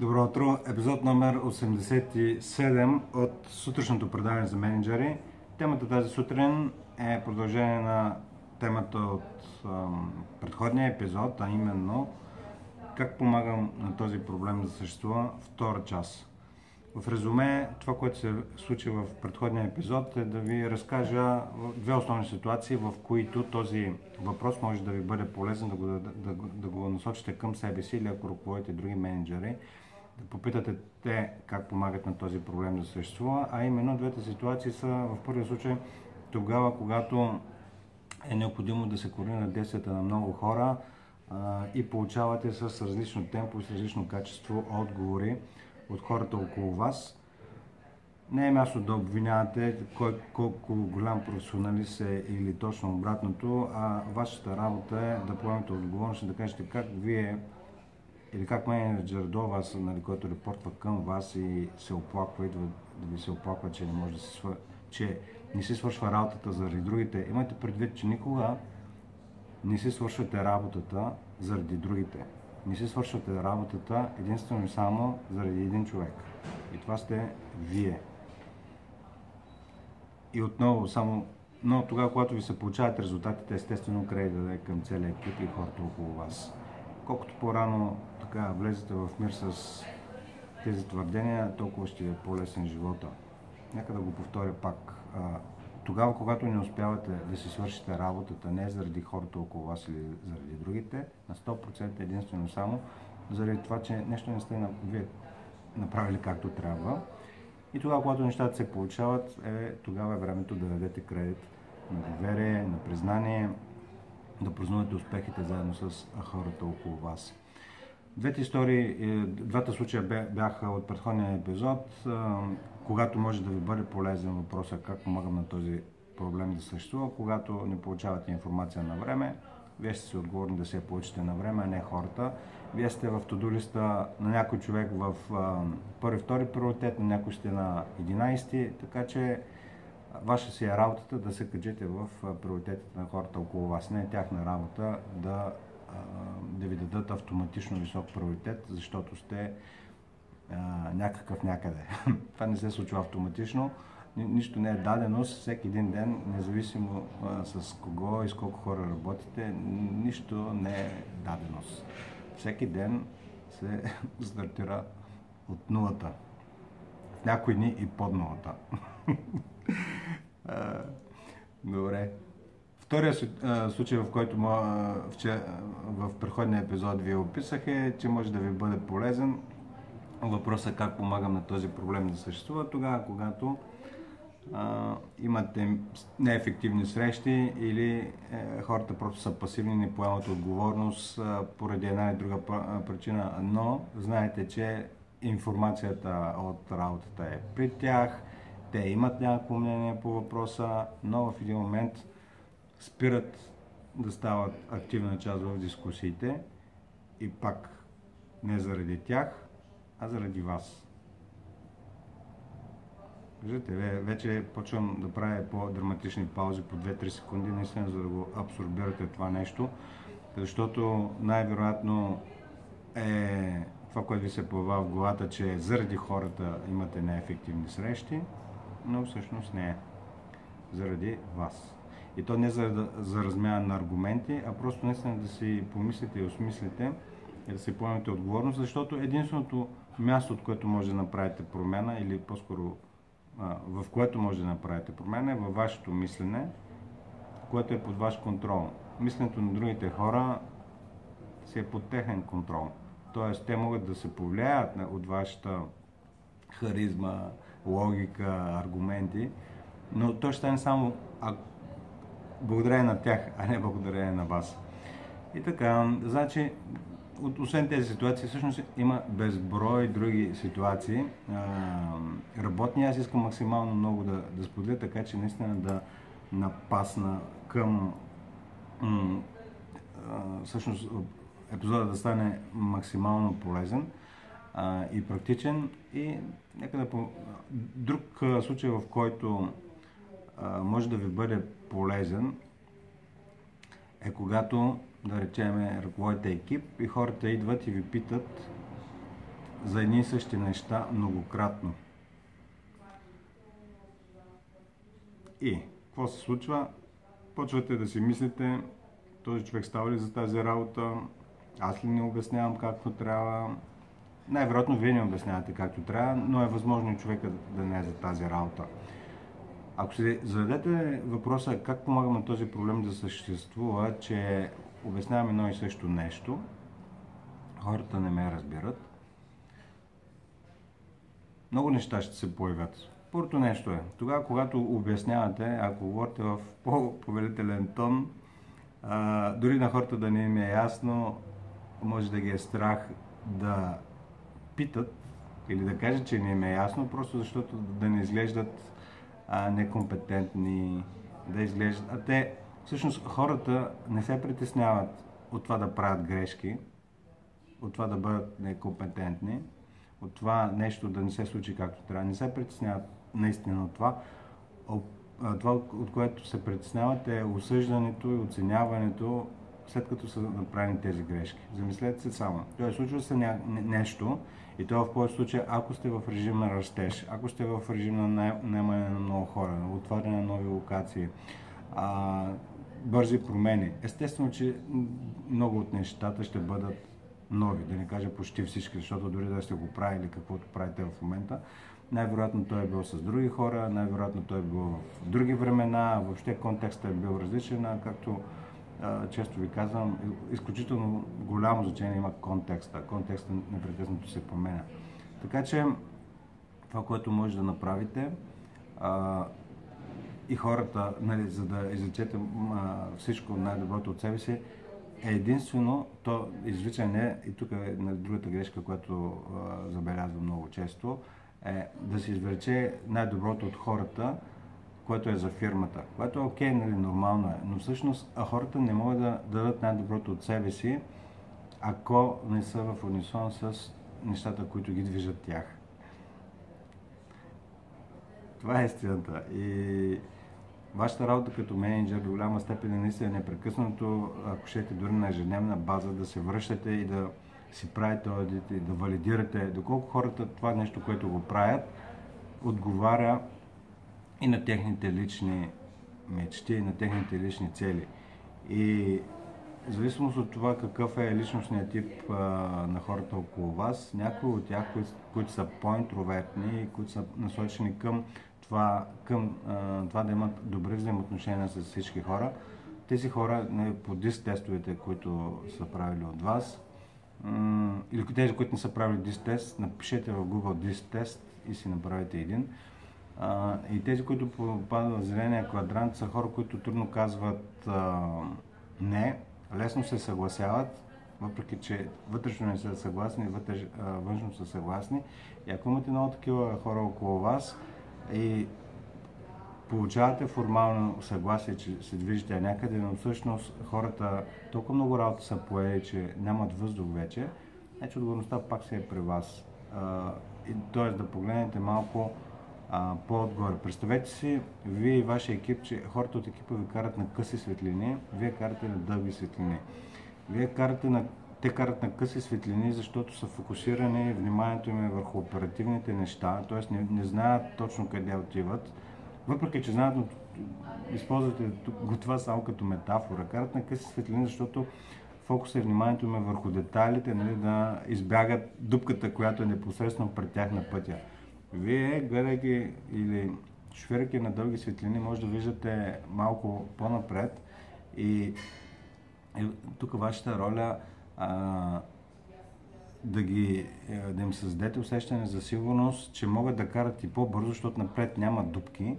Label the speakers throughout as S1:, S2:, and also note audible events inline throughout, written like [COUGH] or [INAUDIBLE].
S1: Добро утро! Епизод номер 87 от сутрешното предаване за менеджери. Темата тази сутрин е продължение на темата от ам, предходния епизод, а именно как помагам на този проблем да съществува втора част. В резюме, това, което се случи в предходния епизод е да ви разкажа две основни ситуации, в които този въпрос може да ви бъде полезен да го, да, да, да го насочите към себе си или ако ръководите други менеджери, да попитате те как помагат на този проблем да съществува, а именно двете ситуации са в първия случай тогава, когато е необходимо да се координират действията на много хора а, и получавате с различно темпо и с различно качество отговори от хората около вас. Не е място да обвинявате кой, колко голям професионалист е или точно обратното, а вашата работа е да поемете отговорност и да кажете как вие или как менеджер до вас, нали, който репортва към вас и се оплаква, идва да ви се оплаква, че не може да се свър... че не си свършва работата заради другите. Имайте предвид, че никога не си свършвате работата заради другите. Не си свършвате работата единствено и само заради един човек. И това сте вие. И отново, само, но тогава, когато ви се получават резултатите, естествено кредит да е към целия екип и хората около вас. Колкото по-рано така влезете в мир с тези твърдения, толкова ще е по-лесен живота. Нека да го повторя пак. Тогава, когато не успявате да си свършите работата, не заради хората около вас или заради другите, на 100% единствено само заради това, че нещо не сте вие направили както трябва. И тогава, когато нещата се получават, е, тогава е времето да дадете кредит на доверие, на признание, да празнувате успехите заедно с хората около вас. Двете истории, е, двата случая бяха от предходния епизод, когато може да ви бъде полезен въпросът как помагам на този проблем да съществува, когато не получавате информация на време, вие сте си отговорни да се получите на време, а не хората. Вие сте в тодолиста на някой човек в първи, втори приоритет, на някой сте на 11, така че ваша си е работата да се качете в приоритетите на хората около вас. Не е тяхна работа да, да ви дадат автоматично висок приоритет, защото сте някакъв някъде. [LAUGHS] Това не се случва автоматично. Нищо не е дадено всеки един ден, независимо с кого и с колко хора работите, нищо не е даденост. Всеки ден се [LAUGHS] стартира от нулата. В някои дни и под нулата. [LAUGHS] Добре. Втория случай, в който в предходния епизод ви описах е, че може да ви бъде полезен. Въпросът е как помагам на този проблем да съществува тогава, когато а, имате неефективни срещи или е, хората просто са пасивни, не поемат отговорност а, поради една или друга причина, но знаете, че информацията от работата е при тях, те имат някакво мнение по въпроса, но в един момент спират да стават активна част в дискусиите и пак не заради тях, а заради вас. Виждате, вече почвам да правя по-драматични паузи по 2-3 секунди, наистина за да го абсорбирате това нещо, защото най-вероятно е това, което ви се поява в главата, че заради хората имате неефективни срещи, но всъщност не е. Заради вас. И то не за, за размяна на аргументи, а просто наистина да си помислите и осмислите и да си поемете отговорност, защото единственото място, от което може да направите промяна или по-скоро в което може да направите промяна е във вашето мислене, което е под ваш контрол. Мисленето на другите хора си е под техен контрол. Тоест, те могат да се повлияят от вашата харизма, логика, аргументи, но то ще стане само а, благодарение на тях, а не благодарение на вас. И така, значи, от, освен тези ситуации, всъщност има безброй други ситуации. А, работни, аз искам максимално много да, да споделя, така че наистина да напасна към всъщност епизода да стане максимално полезен а, и практичен. И нека да по... Друг случай, в който а, може да ви бъде полезен, е когато, да речеме, ръководите екип и хората идват и ви питат за едни и същи неща многократно. И, какво се случва? Почвате да си мислите, този човек става ли за тази работа, аз ли не обяснявам както трябва. Най-вероятно вие не обяснявате както трябва, но е възможно и човека да не е за тази работа. Ако си зададете въпроса как помагам на този проблем да съществува, че обяснявам едно и също нещо, хората не ме разбират, много неща ще се появят. Първото нещо е, тогава когато обяснявате, ако говорите в по-повелителен тон, дори на хората да не им е ясно, може да ги е страх да питат или да кажат, че не им е ясно, просто защото да не изглеждат а, некомпетентни, да изглеждат. А те, всъщност, хората не се притесняват от това да правят грешки, от това да бъдат некомпетентни, от това нещо да не се случи както трябва. Не се притесняват наистина от това. Това, от което се притесняват е осъждането и оценяването след като са направени тези грешки. Замислете се само. Тоест, случва се ня... нещо и то в повече случай, ако сте в режим на растеж, ако сте в режим на наемане на много хора, отваряне на нови локации, а, бързи промени. Естествено, че много от нещата ще бъдат нови, да не кажа почти всички, защото дори да сте го правили каквото правите в момента, най-вероятно той е бил с други хора, най-вероятно той е бил в други времена, въобще контекстът е бил различен, както често ви казвам, изключително голямо значение има контекста. Контекстът непрекъснато се променя. Така че това, което може да направите и хората, нали, за да излечете всичко най-доброто от себе си, е единствено то извличане, и тук е на другата грешка, която а, забелязвам много често, е да се извлече най-доброто от хората, което е за фирмата, което е окей, нали, нормално е, но всъщност хората не могат да дадат най-доброто от себе си, ако не са в унисон с нещата, които ги движат тях. Това е истината. И вашата работа като менеджер до голяма степен е наистина непрекъснато, ако щете дори на ежедневна база, да се връщате и да си правите одит да валидирате доколко хората това нещо, което го правят, отговаря и на техните лични мечти, и на техните лични цели. И в зависимост от това какъв е личностният тип а, на хората около вас, някои от тях, които, които са по-интровертни, които са насочени към това, към, а, това да имат добри взаимоотношения с всички хора, тези хора не, по дис тестовете, които са правили от вас, или тези, които не са правили дис тест, напишете в Google дис тест и си направите един а, и тези, които попадат в зеления квадрант, са хора, които трудно казват а, не, лесно се съгласяват, въпреки че вътрешно не са съгласни, вътреш, а, външно са съгласни. И ако имате много такива хора около вас и получавате формално съгласие, че се движите някъде, но всъщност хората толкова много работа са поели, че нямат въздух вече, значи отговорността пак се е при вас. Тоест да погледнете малко по-отгоре. Представете си, вие и вашия екип, че хората от екипа ви карат на къси светлини, вие карате на дълги светлини. Вие карате на те карат на къси светлини, защото са фокусирани, вниманието им е върху оперативните неща, т.е. Не, не знаят точно къде отиват. Въпреки, че знаят, но използвате го това само като метафора. Карат на къси светлини, защото фокуса и вниманието им е върху детайлите, нали, да избягат дупката, която е непосредствено пред тях на пътя. Вие, гледайки или шофирайки на дълги светлини, може да виждате малко по-напред и, и тук вашата роля а, да, ги, е, да им създадете усещане за сигурност, че могат да карат и по-бързо, защото напред няма дупки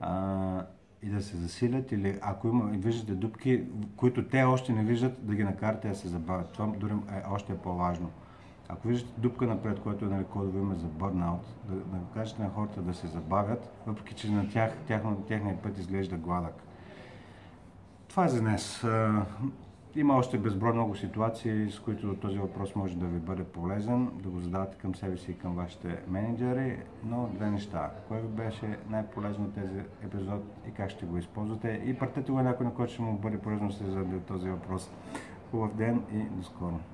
S1: а, и да се засилят или ако има, виждате дупки, които те още не виждат, да ги накарате да се забавят. Това дори е още по-важно. Ако виждате дупка напред, което е нали, кодово име за бърнаут, да, да кажете на хората да се забавят, въпреки че на тях, тяхно, техния път изглежда гладък. Това е за днес. Има още безброй много ситуации, с които този въпрос може да ви бъде полезен, да го задавате към себе си и към вашите менеджери, но две неща. Кое ви беше най-полезно тези епизод и как ще го използвате и пратете го някой, на който ще му бъде полезно да се зададе този въпрос. Хубав ден и до скоро!